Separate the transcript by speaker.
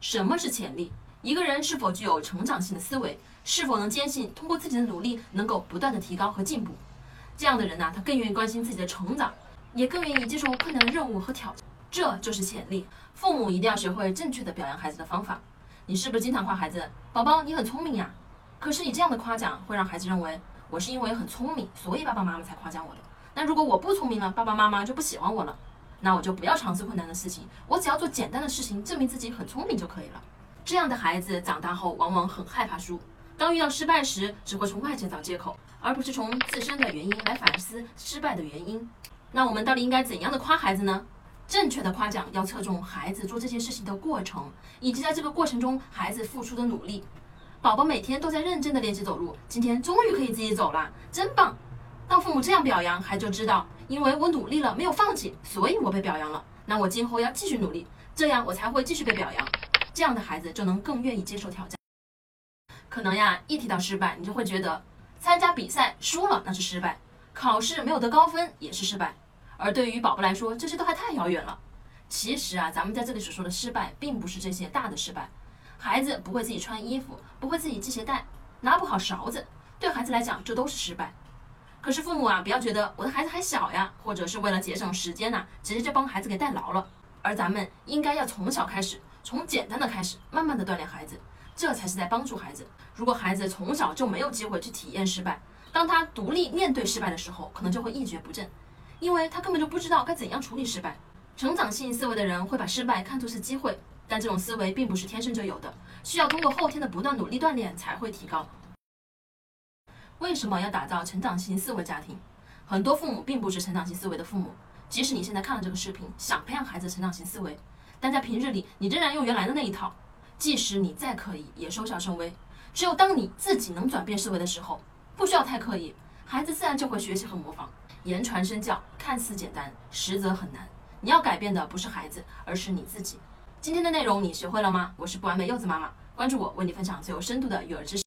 Speaker 1: 什么是潜力？一个人是否具有成长性的思维，是否能坚信通过自己的努力能够不断的提高和进步？这样的人呢，他更愿意关心自己的成长，也更愿意接受困难的任务和挑战。这就是潜力。父母一定要学会正确的表扬孩子的方法。你是不是经常夸孩子，宝宝你很聪明呀？可是你这样的夸奖会让孩子认为，我是因为很聪明，所以爸爸妈妈才夸奖我的。那如果我不聪明了，爸爸妈妈就不喜欢我了，那我就不要尝试困难的事情，我只要做简单的事情，证明自己很聪明就可以了。这样的孩子长大后往往很害怕输，当遇到失败时，只会从外界找借口，而不是从自身的原因来反思失败的原因。那我们到底应该怎样的夸孩子呢？正确的夸奖要侧重孩子做这件事情的过程，以及在这个过程中孩子付出的努力。宝宝每天都在认真的练习走路，今天终于可以自己走了，真棒！当父母这样表扬，孩子就知道，因为我努力了，没有放弃，所以我被表扬了。那我今后要继续努力，这样我才会继续被表扬。这样的孩子就能更愿意接受挑战。可能呀，一提到失败，你就会觉得参加比赛输了那是失败，考试没有得高分也是失败。而对于宝宝来说，这些都还太遥远了。其实啊，咱们在这里所说的失败，并不是这些大的失败。孩子不会自己穿衣服，不会自己系鞋带，拿不好勺子，对孩子来讲，这都是失败。可是父母啊，不要觉得我的孩子还小呀，或者是为了节省时间呐，直接就帮孩子给代劳了。而咱们应该要从小开始。从简单的开始，慢慢的锻炼孩子，这才是在帮助孩子。如果孩子从小就没有机会去体验失败，当他独立面对失败的时候，可能就会一蹶不振，因为他根本就不知道该怎样处理失败。成长性思维的人会把失败看作是机会，但这种思维并不是天生就有的，需要通过后天的不断努力锻炼才会提高。为什么要打造成长型思维家庭？很多父母并不是成长型思维的父母，即使你现在看了这个视频，想培养孩子成长型思维。但在平日里，你仍然用原来的那一套，即使你再刻意，也收效甚微。只有当你自己能转变思维的时候，不需要太刻意，孩子自然就会学习和模仿。言传身教看似简单，实则很难。你要改变的不是孩子，而是你自己。今天的内容你学会了吗？我是不完美柚子妈妈，关注我，为你分享最有深度的育儿知识。